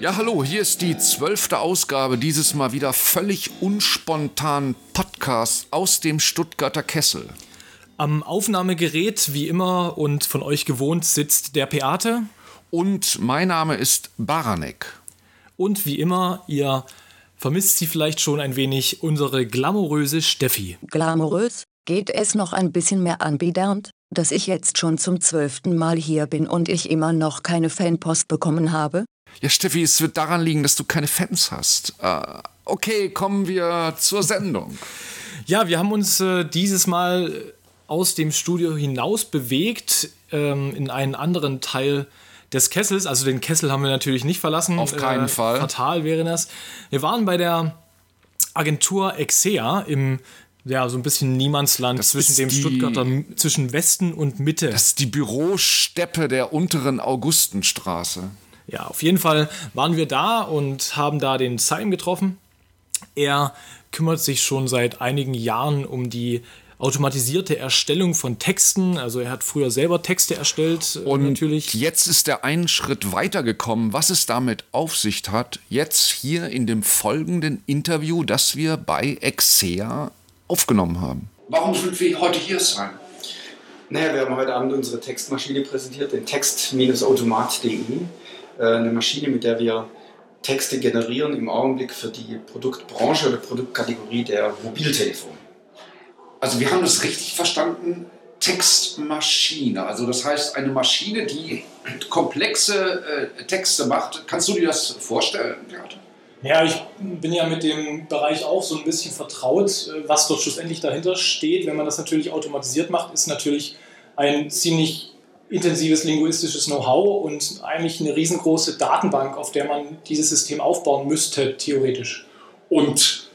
Ja, hallo, hier ist die zwölfte Ausgabe dieses mal wieder völlig unspontanen Podcasts aus dem Stuttgarter Kessel. Am Aufnahmegerät, wie immer und von euch gewohnt, sitzt der Peate. Und mein Name ist Baranek. Und wie immer, ihr vermisst sie vielleicht schon ein wenig, unsere glamouröse Steffi. Glamourös? Geht es noch ein bisschen mehr anbiedernd, dass ich jetzt schon zum zwölften Mal hier bin und ich immer noch keine Fanpost bekommen habe? Ja, Steffi, es wird daran liegen, dass du keine Fans hast. Äh, okay, kommen wir zur Sendung. Ja, wir haben uns äh, dieses Mal aus dem Studio hinaus bewegt ähm, in einen anderen Teil des Kessels. Also den Kessel haben wir natürlich nicht verlassen. Auf keinen äh, Fall. Fatal wäre das. Wir waren bei der Agentur Exea im ja, so ein bisschen Niemandsland Das zwischen dem die- Stuttgarter, zwischen Westen und Mitte. Das ist die Bürosteppe der unteren Augustenstraße. Ja, auf jeden Fall waren wir da und haben da den Simon getroffen. Er kümmert sich schon seit einigen Jahren um die automatisierte Erstellung von Texten. Also er hat früher selber Texte erstellt, äh, Und natürlich. jetzt ist er einen Schritt weitergekommen. Was es damit auf sich hat, jetzt hier in dem folgenden Interview, das wir bei Exea aufgenommen haben. Warum sind wir heute hier sein? Naja, wir haben heute Abend unsere Textmaschine präsentiert, den text-automat.de. Äh, Eine Maschine, mit der wir Texte generieren im Augenblick für die Produktbranche oder Produktkategorie der Mobiltelefone. Also wir haben das richtig verstanden. Textmaschine, also das heißt eine Maschine, die komplexe äh, Texte macht. Kannst du dir das vorstellen, Beate? Ja, ich bin ja mit dem Bereich auch so ein bisschen vertraut, äh, was dort schlussendlich dahinter steht. Wenn man das natürlich automatisiert macht, ist natürlich ein ziemlich intensives linguistisches Know-how und eigentlich eine riesengroße Datenbank, auf der man dieses System aufbauen müsste, theoretisch. Und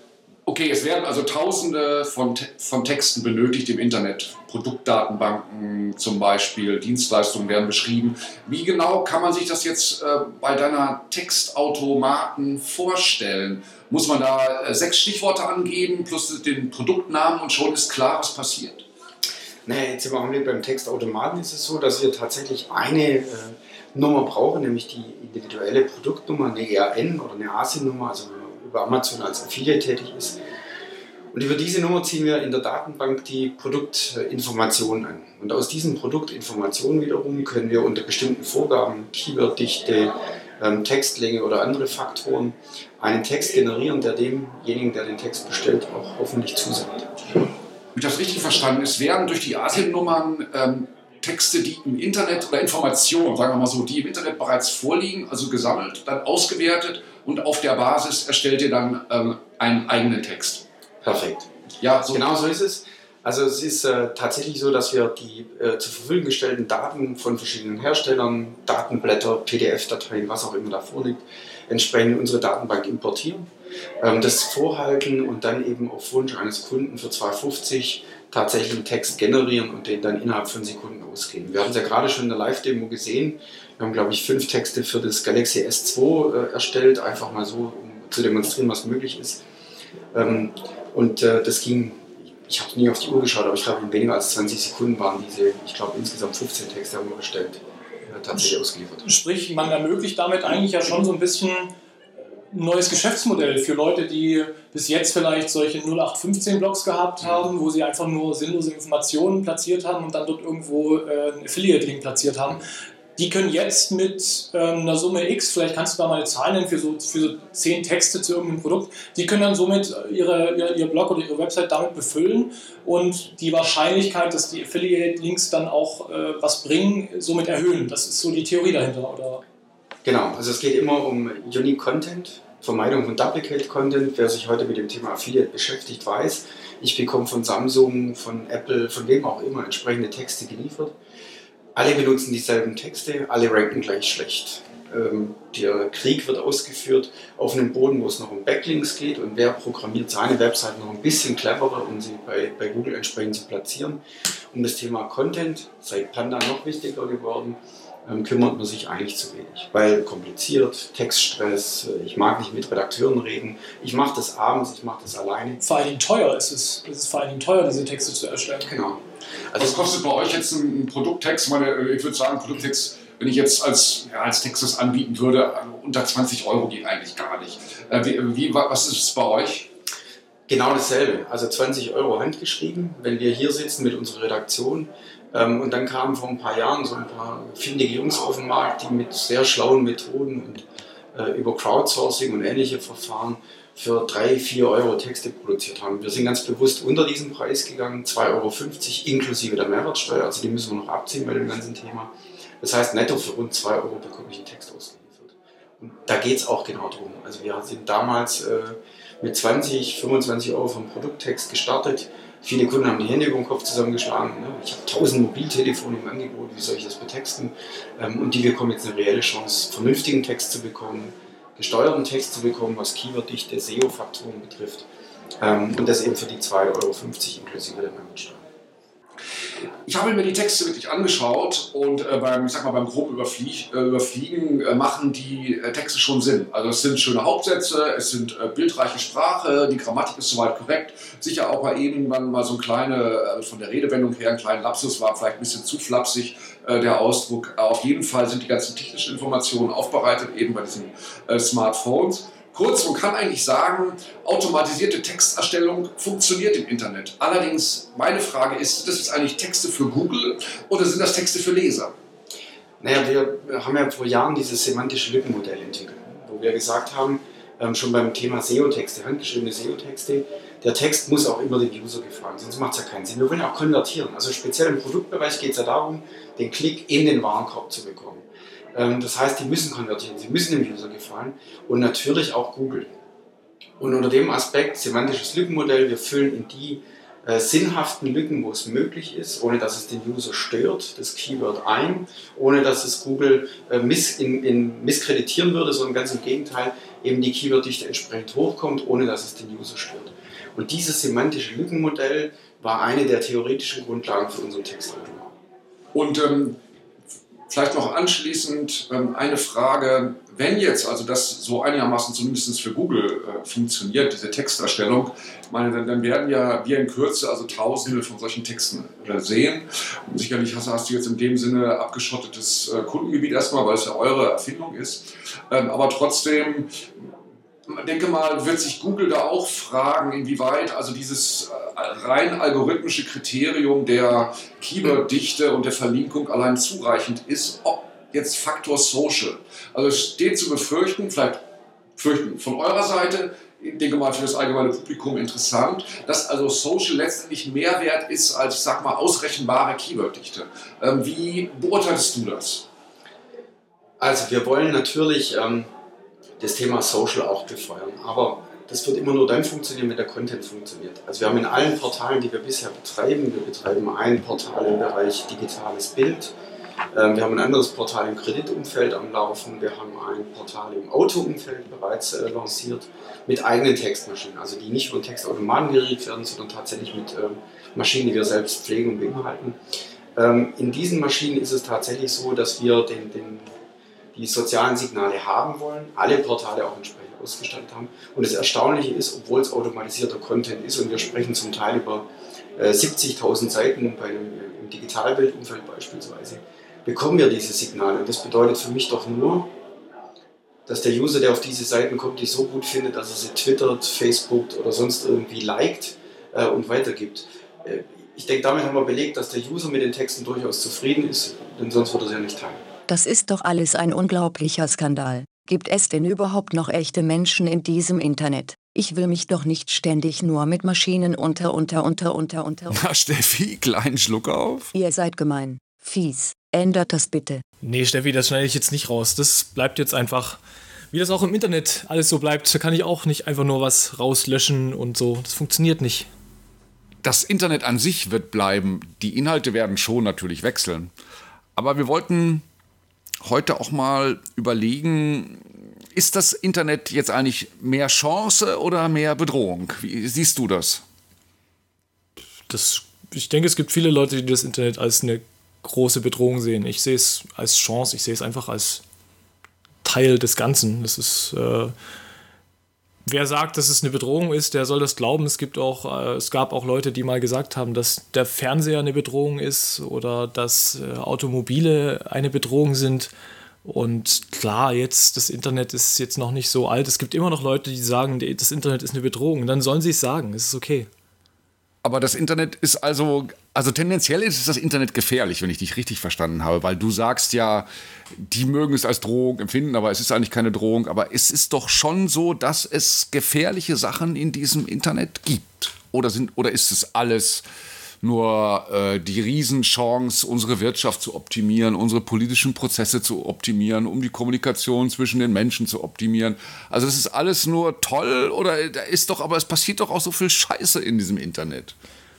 okay, es werden also Tausende von, von Texten benötigt im Internet. Produktdatenbanken zum Beispiel, Dienstleistungen werden beschrieben. Wie genau kann man sich das jetzt äh, bei deiner Textautomaten vorstellen? Muss man da äh, sechs Stichworte angeben plus den Produktnamen und schon ist klar, was passiert? Naja, jetzt im Augenblick beim Textautomaten ist es so, dass wir tatsächlich eine äh, Nummer brauchen, nämlich die individuelle Produktnummer, eine EAN oder eine ASIN-Nummer, also wenn man über Amazon als Affiliate tätig ist. Und über diese Nummer ziehen wir in der Datenbank die Produktinformationen an. Und aus diesen Produktinformationen wiederum können wir unter bestimmten Vorgaben, Keyworddichte, ähm, Textlänge oder andere Faktoren einen Text generieren, der demjenigen, der den Text bestellt, auch hoffentlich zusagt. Habe ich das richtig verstanden? Es werden durch die ASIN-Nummern ähm, Texte, die im Internet oder Informationen, sagen wir mal so, die im Internet bereits vorliegen, also gesammelt, dann ausgewertet und auf der Basis erstellt ihr dann ähm, einen eigenen Text. Perfekt. Ja, so Genau so ist es. Also es ist äh, tatsächlich so, dass wir die äh, zur Verfügung gestellten Daten von verschiedenen Herstellern, Datenblätter, PDF-Dateien, was auch immer da vorliegt, entsprechend unsere Datenbank importieren, ähm, das vorhalten und dann eben auf Wunsch eines Kunden für 2,50 tatsächlich einen Text generieren und den dann innerhalb von Sekunden ausgeben. Wir haben es ja gerade schon in der Live-Demo gesehen. Wir haben, glaube ich, fünf Texte für das Galaxy S2 äh, erstellt, einfach mal so, um zu demonstrieren, was möglich ist. Ähm, und äh, das ging, ich habe nie auf die Uhr geschaut, aber ich glaube, in weniger als 20 Sekunden waren diese, ich glaube, insgesamt 15 Texte haben wir bestellt, tatsächlich ausgeliefert. Sprich, man ermöglicht damit eigentlich ja schon so ein bisschen ein neues Geschäftsmodell für Leute, die bis jetzt vielleicht solche 0815-Blogs gehabt haben, wo sie einfach nur sinnlose Informationen platziert haben und dann dort irgendwo äh, einen Affiliate-Link platziert haben. Die können jetzt mit ähm, einer Summe X, vielleicht kannst du da mal eine Zahl nennen für so, für so zehn Texte zu irgendeinem Produkt, die können dann somit ihre, ihr, ihr Blog oder ihre Website damit befüllen und die Wahrscheinlichkeit, dass die Affiliate-Links dann auch äh, was bringen, somit erhöhen. Das ist so die Theorie dahinter, oder? Genau, also es geht immer um Unique Content, Vermeidung von Duplicate Content. Wer sich heute mit dem Thema Affiliate beschäftigt, weiß, ich bekomme von Samsung, von Apple, von wem auch immer entsprechende Texte geliefert. Alle benutzen dieselben Texte, alle ranken gleich schlecht. Ähm, der Krieg wird ausgeführt auf einem Boden, wo es noch um Backlinks geht und wer programmiert seine Website noch ein bisschen cleverer, um sie bei, bei Google entsprechend zu platzieren. Um das Thema Content, seit Panda noch wichtiger geworden, ähm, kümmert man sich eigentlich zu wenig. Weil kompliziert, Textstress, äh, ich mag nicht mit Redakteuren reden, ich mache das abends, ich mache das alleine. Vor allen Dingen teuer ist es. Es ist vor allen Dingen teuer, diese Texte zu erstellen. Genau. Was Also kostet bei euch jetzt ein Produkttext? Ich Meine, ich würde sagen, Produkttext wenn ich jetzt als, ja, als Text das anbieten würde, also unter 20 Euro geht eigentlich gar nicht. Äh, wie, wie, was ist es bei euch? Genau dasselbe. Also 20 Euro handgeschrieben, wenn wir hier sitzen mit unserer Redaktion. Ähm, und dann kamen vor ein paar Jahren so ein paar findige Jungs auf den Markt, die mit sehr schlauen Methoden und äh, über Crowdsourcing und ähnliche Verfahren für 3, 4 Euro Texte produziert haben. Wir sind ganz bewusst unter diesen Preis gegangen, 2,50 Euro inklusive der Mehrwertsteuer, also die müssen wir noch abziehen bei dem ganzen Thema. Das heißt, netto für rund 2 Euro bekomme ich einen Text ausgeliefert. Und da geht es auch genau darum. Also wir sind damals äh, mit 20, 25 Euro vom Produkttext gestartet. Viele Kunden haben die Hände über den Kopf zusammengeschlagen. Ne? Ich habe 1000 Mobiltelefone im Angebot, wie soll ich das betexten? Ähm, und die bekommen jetzt eine reelle Chance, vernünftigen Text zu bekommen, gesteuerten Text zu bekommen, was Keyworddichte, SEO-Faktoren betrifft. Ähm, und das eben für die 2,50 Euro inklusive der Mehrwertsteuer. Ich habe mir die Texte wirklich angeschaut und äh, beim, ich sag mal, beim groben Überflieg, äh, Überfliegen äh, machen die äh, Texte schon Sinn. Also es sind schöne Hauptsätze, es sind äh, bildreiche Sprache, die Grammatik ist soweit korrekt. Sicher auch bei irgendwann mal so ein kleine, äh, von der Redewendung her, ein kleiner Lapsus war vielleicht ein bisschen zu flapsig der Ausdruck. Auf jeden Fall sind die ganzen technischen Informationen aufbereitet, eben bei diesen Smartphones. Kurz, man kann eigentlich sagen, automatisierte Texterstellung funktioniert im Internet. Allerdings, meine Frage ist, sind das jetzt eigentlich Texte für Google oder sind das Texte für Leser? Naja, wir haben ja vor Jahren dieses semantische Lückenmodell entwickelt, wo wir gesagt haben, ähm, schon beim Thema SEO-Texte, handgeschriebene SEO-Texte, der Text muss auch immer den User gefallen, sonst macht es ja keinen Sinn. Wir wollen auch konvertieren. Also speziell im Produktbereich geht es ja darum, den Klick in den Warenkorb zu bekommen. Ähm, das heißt, die müssen konvertieren, sie müssen dem User gefallen und natürlich auch Google. Und unter dem Aspekt semantisches Lückenmodell, wir füllen in die äh, sinnhaften Lücken, wo es möglich ist, ohne dass es den User stört, das Keyword ein, ohne dass es Google äh, miss, in, in misskreditieren würde, sondern ganz im Gegenteil, eben die Keyworddichte entsprechend hochkommt, ohne dass es den User stört. Und dieses semantische Lückenmodell war eine der theoretischen Grundlagen für unseren Textautomaten. Und ähm, Vielleicht noch anschließend ähm, eine Frage, wenn jetzt also das so einigermaßen zumindest für Google äh, funktioniert, diese Texterstellung, meine, dann, werden ja wir in Kürze also Tausende von solchen Texten äh, sehen. Und sicherlich hast, hast, du jetzt in dem Sinne abgeschottetes äh, Kundengebiet erstmal, weil es ja eure Erfindung ist. Ähm, aber trotzdem denke mal, wird sich Google da auch fragen, inwieweit also dieses äh, rein algorithmische Kriterium der Keyworddichte und der Verlinkung allein zureichend ist, ob jetzt Faktor Social. Also es steht zu befürchten, vielleicht fürchten von eurer Seite, ich denke mal für das allgemeine Publikum interessant, dass also Social letztendlich mehr wert ist als, sag mal, ausrechenbare Keyworddichte. Ähm, wie beurteilst du das? Also wir wollen natürlich ähm das Thema Social auch befeuern. Aber das wird immer nur dann funktionieren, wenn der Content funktioniert. Also wir haben in allen Portalen, die wir bisher betreiben, wir betreiben ein Portal im Bereich digitales Bild, ähm, wir haben ein anderes Portal im Kreditumfeld am Laufen, wir haben ein Portal im Autoumfeld bereits äh, lanciert mit eigenen Textmaschinen, also die nicht über Textautomaten geredet werden, sondern tatsächlich mit ähm, Maschinen, die wir selbst pflegen und beinhalten. Ähm, in diesen Maschinen ist es tatsächlich so, dass wir den, den die sozialen Signale haben wollen, alle Portale auch entsprechend ausgestattet haben. Und das Erstaunliche ist, obwohl es automatisierter Content ist und wir sprechen zum Teil über äh, 70.000 Seiten bei einem, im Digitalbildumfeld beispielsweise, bekommen wir diese Signale. Und das bedeutet für mich doch nur, dass der User, der auf diese Seiten kommt, die so gut findet, dass er sie twittert, Facebook oder sonst irgendwie liked äh, und weitergibt. Äh, ich denke, damit haben wir belegt, dass der User mit den Texten durchaus zufrieden ist, denn sonst würde er sie ja nicht teilen. Das ist doch alles ein unglaublicher Skandal. Gibt es denn überhaupt noch echte Menschen in diesem Internet? Ich will mich doch nicht ständig nur mit Maschinen unter, unter, unter, unter, unter. Na, Steffi, kleinen Schluck auf. Ihr seid gemein. Fies. Ändert das bitte. Nee, Steffi, das schneide ich jetzt nicht raus. Das bleibt jetzt einfach. Wie das auch im Internet alles so bleibt, da kann ich auch nicht einfach nur was rauslöschen und so. Das funktioniert nicht. Das Internet an sich wird bleiben. Die Inhalte werden schon natürlich wechseln. Aber wir wollten heute auch mal überlegen, ist das Internet jetzt eigentlich mehr Chance oder mehr Bedrohung? Wie siehst du das? das ich denke, es gibt viele Leute, die das Internet als eine große Bedrohung sehen. Ich sehe es als Chance, ich sehe es einfach als Teil des Ganzen. Das ist äh, wer sagt, dass es eine Bedrohung ist, der soll das glauben. Es gibt auch, äh, es gab auch Leute, die mal gesagt haben, dass der Fernseher eine Bedrohung ist oder dass äh, Automobile eine Bedrohung sind. Und klar, jetzt das Internet ist jetzt noch nicht so alt. Es gibt immer noch Leute, die sagen, das Internet ist eine Bedrohung. dann sollen sie es sagen. Es ist okay. Aber das Internet ist also, also tendenziell ist das Internet gefährlich, wenn ich dich richtig verstanden habe, weil du sagst ja, die mögen es als Drohung empfinden, aber es ist eigentlich keine Drohung. Aber es ist doch schon so, dass es gefährliche Sachen in diesem Internet gibt. Oder, sind, oder ist es alles nur äh, die Riesenchance, unsere Wirtschaft zu optimieren, unsere politischen Prozesse zu optimieren, um die Kommunikation zwischen den Menschen zu optimieren. Also das ist alles nur toll oder da ist doch, aber es passiert doch auch so viel Scheiße in diesem Internet.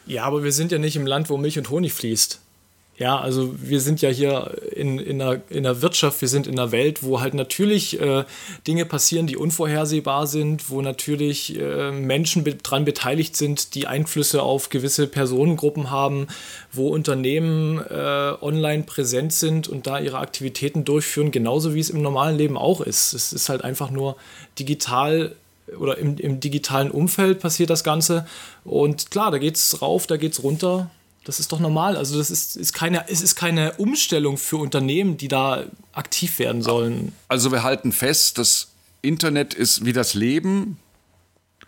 Ja, aber wir sind ja nicht im Land, wo Milch und Honig fließt. Ja, also wir sind ja hier in, in, einer, in einer Wirtschaft, wir sind in einer Welt, wo halt natürlich äh, Dinge passieren, die unvorhersehbar sind, wo natürlich äh, Menschen be dran beteiligt sind, die Einflüsse auf gewisse Personengruppen haben, wo Unternehmen äh, online präsent sind und da ihre Aktivitäten durchführen, genauso wie es im normalen Leben auch ist. Es ist halt einfach nur digital oder im, im digitalen Umfeld passiert das Ganze. Und klar, da geht es rauf, da geht es runter. Das ist doch normal. Also das ist, ist keine, es ist keine Umstellung für Unternehmen, die da aktiv werden sollen. Also wir halten fest, das Internet ist wie das Leben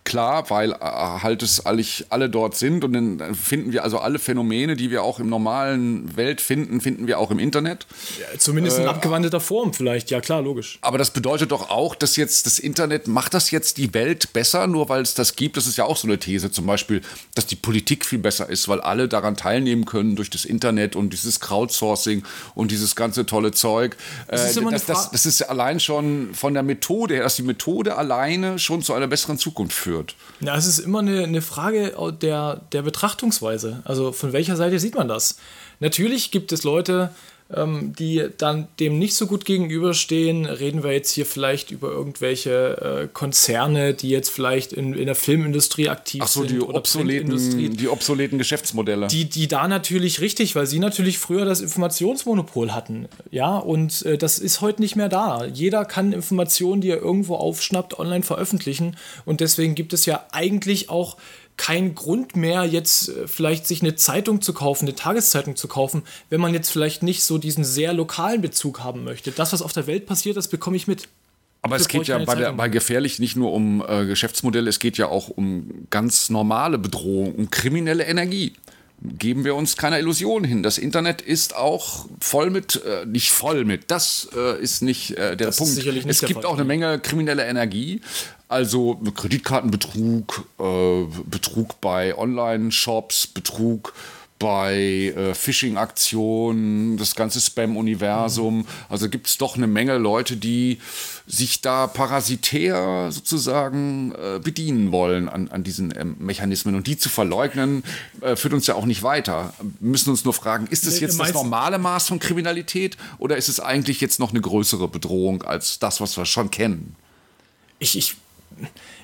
klar, weil äh, halt es alle dort sind und dann finden wir also alle Phänomene, die wir auch im normalen Welt finden, finden wir auch im Internet. Ja, zumindest in äh, abgewandelter Form vielleicht, ja klar, logisch. Aber das bedeutet doch auch, dass jetzt das Internet, macht das jetzt die Welt besser, nur weil es das gibt? Das ist ja auch so eine These zum Beispiel, dass die Politik viel besser ist, weil alle daran teilnehmen können durch das Internet und dieses Crowdsourcing und dieses ganze tolle Zeug. Das ist, äh, das, das, das ist allein schon von der Methode her, dass die Methode alleine schon zu einer besseren Zukunft führt wird. Ja, es ist immer eine, eine Frage der, der Betrachtungsweise. Also von welcher Seite sieht man das? Natürlich gibt es Leute, die dann dem nicht so gut gegenüberstehen. Reden wir jetzt hier vielleicht über irgendwelche äh, Konzerne, die jetzt vielleicht in, in der Filmindustrie aktiv Ach so, sind. Die obsoleten, die obsoleten Geschäftsmodelle. Die, die da natürlich richtig, weil sie natürlich früher das Informationsmonopol hatten. Ja, und äh, das ist heute nicht mehr da. Jeder kann Informationen, die er irgendwo aufschnappt, online veröffentlichen. Und deswegen gibt es ja eigentlich auch kein Grund mehr, jetzt äh, vielleicht sich eine Zeitung zu kaufen, eine Tageszeitung zu kaufen, wenn man jetzt vielleicht nicht so diesen sehr lokalen Bezug haben möchte. Das, was auf der Welt passiert, das bekomme ich mit. Aber es geht ja bei, der, bei, gefährlich nicht nur um äh, Geschäftsmodelle, es geht ja auch um ganz normale Bedrohung, um kriminelle Energie. Geben wir uns keiner Illusion hin. Das Internet ist auch voll mit, äh, nicht voll mit, das äh, ist nicht äh, der das Punkt. Nicht es gibt auch eine Menge kriminelle Energie, also Kreditkartenbetrug, äh, Betrug bei Online-Shops, Betrug bei äh, Phishing-Aktionen, das ganze Spam-Universum. Mhm. Also gibt es doch eine Menge Leute, die sich da parasitär sozusagen äh, bedienen wollen an, an diesen ähm, Mechanismen. Und die zu verleugnen, äh, führt uns ja auch nicht weiter. Wir müssen uns nur fragen, ist das jetzt das normale Maß von Kriminalität oder ist es eigentlich jetzt noch eine größere Bedrohung als das, was wir schon kennen? Ich, ich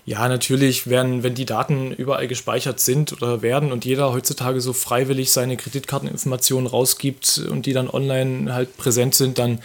ja, natürlich werden, wenn die Daten überall gespeichert sind oder werden und jeder heutzutage so freiwillig seine Kreditkarteninformationen rausgibt und die dann online halt präsent sind, dann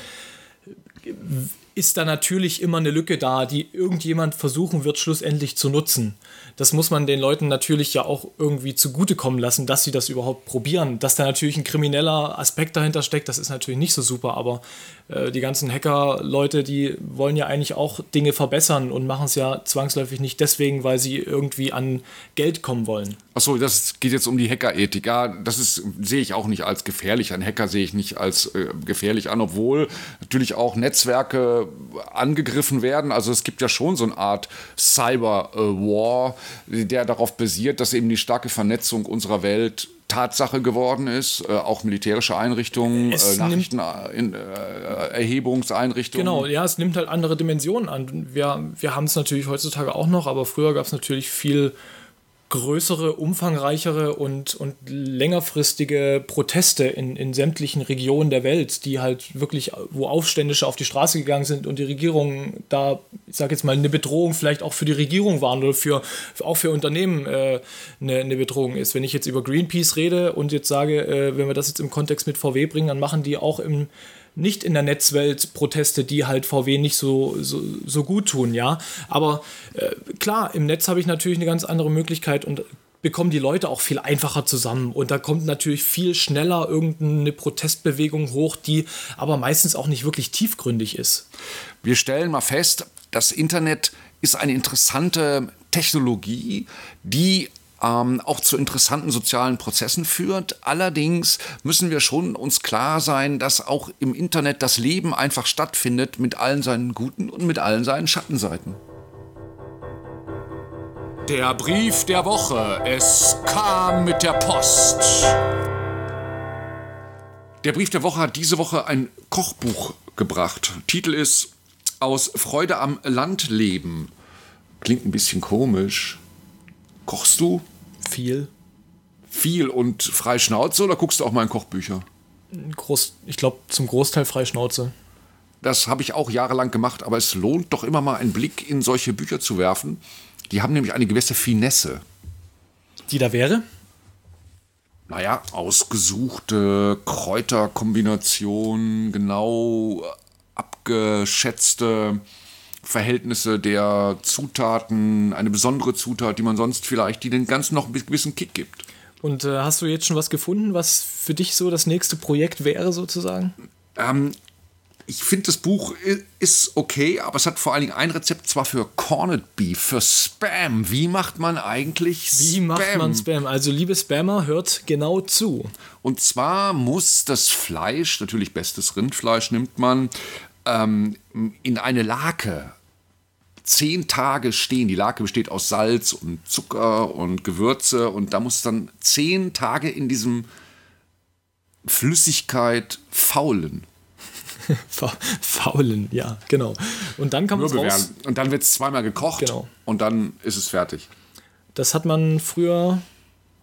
ist da natürlich immer eine Lücke da, die irgendjemand versuchen wird, schlussendlich zu nutzen. Das muss man den Leuten natürlich ja auch irgendwie zugutekommen lassen, dass sie das überhaupt probieren. Dass da natürlich ein krimineller Aspekt dahinter steckt, das ist natürlich nicht so super, aber äh, die ganzen Hacker-Leute, die wollen ja eigentlich auch Dinge verbessern und machen es ja zwangsläufig nicht deswegen, weil sie irgendwie an Geld kommen wollen. Achso, das geht jetzt um die Hackerethik. Ja, das sehe ich auch nicht als gefährlich. Ein Hacker sehe ich nicht als äh, gefährlich an, obwohl natürlich auch Netzwerke angegriffen werden. Also es gibt ja schon so eine Art Cyber-War, der darauf basiert, dass eben die starke Vernetzung unserer Welt Tatsache geworden ist, äh, auch militärische Einrichtungen, äh, Nachrichtenerhebungseinrichtungen. Äh, genau, ja, es nimmt halt andere Dimensionen an. Wir, wir haben es natürlich heutzutage auch noch, aber früher gab es natürlich viel größere, umfangreichere und, und längerfristige Proteste in, in sämtlichen Regionen der Welt, die halt wirklich, wo Aufständische auf die Straße gegangen sind und die Regierung da, ich sage jetzt mal, eine Bedrohung vielleicht auch für die Regierung waren oder für, auch für Unternehmen äh, eine, eine Bedrohung ist. Wenn ich jetzt über Greenpeace rede und jetzt sage, äh, wenn wir das jetzt im Kontext mit VW bringen, dann machen die auch im nicht in der Netzwelt Proteste, die halt VW nicht so, so, so gut tun, ja. Aber äh, klar, im Netz habe ich natürlich eine ganz andere Möglichkeit und bekommen die Leute auch viel einfacher zusammen. Und da kommt natürlich viel schneller irgendeine Protestbewegung hoch, die aber meistens auch nicht wirklich tiefgründig ist. Wir stellen mal fest, das Internet ist eine interessante Technologie, die ähm, auch zu interessanten sozialen Prozessen führt. Allerdings müssen wir schon uns klar sein, dass auch im Internet das Leben einfach stattfindet mit allen seinen guten und mit allen seinen Schattenseiten. Der Brief der Woche. Es kam mit der Post. Der Brief der Woche hat diese Woche ein Kochbuch gebracht. Titel ist Aus Freude am Landleben. Klingt ein bisschen komisch. Kochst du? Viel. Viel und frei Schnauze oder guckst du auch mal in Kochbücher? Groß, ich glaube, zum Großteil frei Schnauze. Das habe ich auch jahrelang gemacht, aber es lohnt doch immer mal einen Blick in solche Bücher zu werfen. Die haben nämlich eine gewisse Finesse. Die da wäre? Naja, ausgesuchte Kräuterkombinationen, genau abgeschätzte Verhältnisse der Zutaten, eine besondere Zutat, die man sonst vielleicht, die den ganzen noch einen gewissen Kick gibt. Und äh, hast du jetzt schon was gefunden, was für dich so das nächste Projekt wäre, sozusagen? Ähm, ich finde, das Buch ist okay, aber es hat vor allen Dingen ein Rezept zwar für Corned Beef, für Spam. Wie macht man eigentlich Spam? Wie macht man Spam? Also, liebe Spammer, hört genau zu. Und zwar muss das Fleisch, natürlich bestes Rindfleisch nimmt man, ähm, in eine Lake zehn Tage stehen. Die Lake besteht aus Salz und Zucker und Gewürze und da muss dann zehn Tage in diesem Flüssigkeit faulen. Faulen, ja, genau. Und dann kann man es Und dann wird es zweimal gekocht genau. und dann ist es fertig. Das hat man früher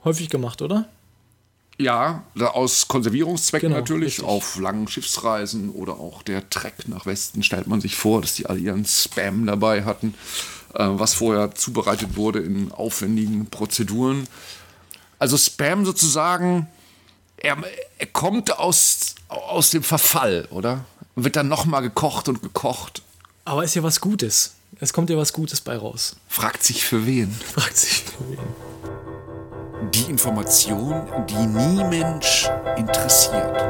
häufig gemacht, oder? Ja, aus Konservierungszwecken genau, natürlich. Richtig. Auf langen Schiffsreisen oder auch der Trek nach Westen stellt man sich vor, dass die alle ihren Spam dabei hatten, äh, was vorher zubereitet wurde in aufwendigen Prozeduren. Also Spam sozusagen, er, er kommt aus, aus dem Verfall, oder? Und wird dann nochmal gekocht und gekocht. Aber ist ja was Gutes. Es kommt ja was Gutes bei raus. Fragt sich für wen. Fragt sich für wen. Die Information, die nie Mensch interessiert.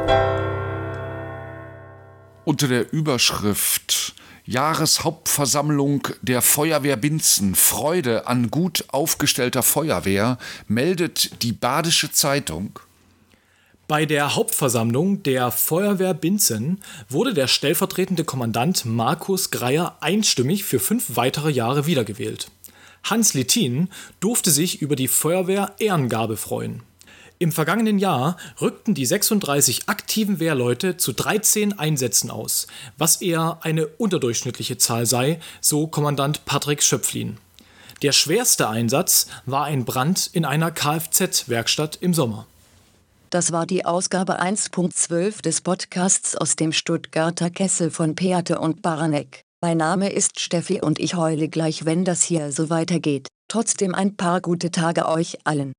Unter der Überschrift Jahreshauptversammlung der Feuerwehr Binzen Freude an gut aufgestellter Feuerwehr meldet die Badische Zeitung bei der Hauptversammlung der Feuerwehr Binzen wurde der stellvertretende Kommandant Markus Greier einstimmig für fünf weitere Jahre wiedergewählt. Hans Littin durfte sich über die Feuerwehr Ehrengabe freuen. Im vergangenen Jahr rückten die 36 aktiven Wehrleute zu 13 Einsätzen aus, was eher eine unterdurchschnittliche Zahl sei, so Kommandant Patrick Schöpflin. Der schwerste Einsatz war ein Brand in einer Kfz-Werkstatt im Sommer. Das war die Ausgabe 1.12 des Podcasts aus dem Stuttgarter Kessel von Peate und Baranek. Mein Name ist Steffi und ich heule gleich, wenn das hier so weitergeht. Trotzdem ein paar gute Tage euch allen.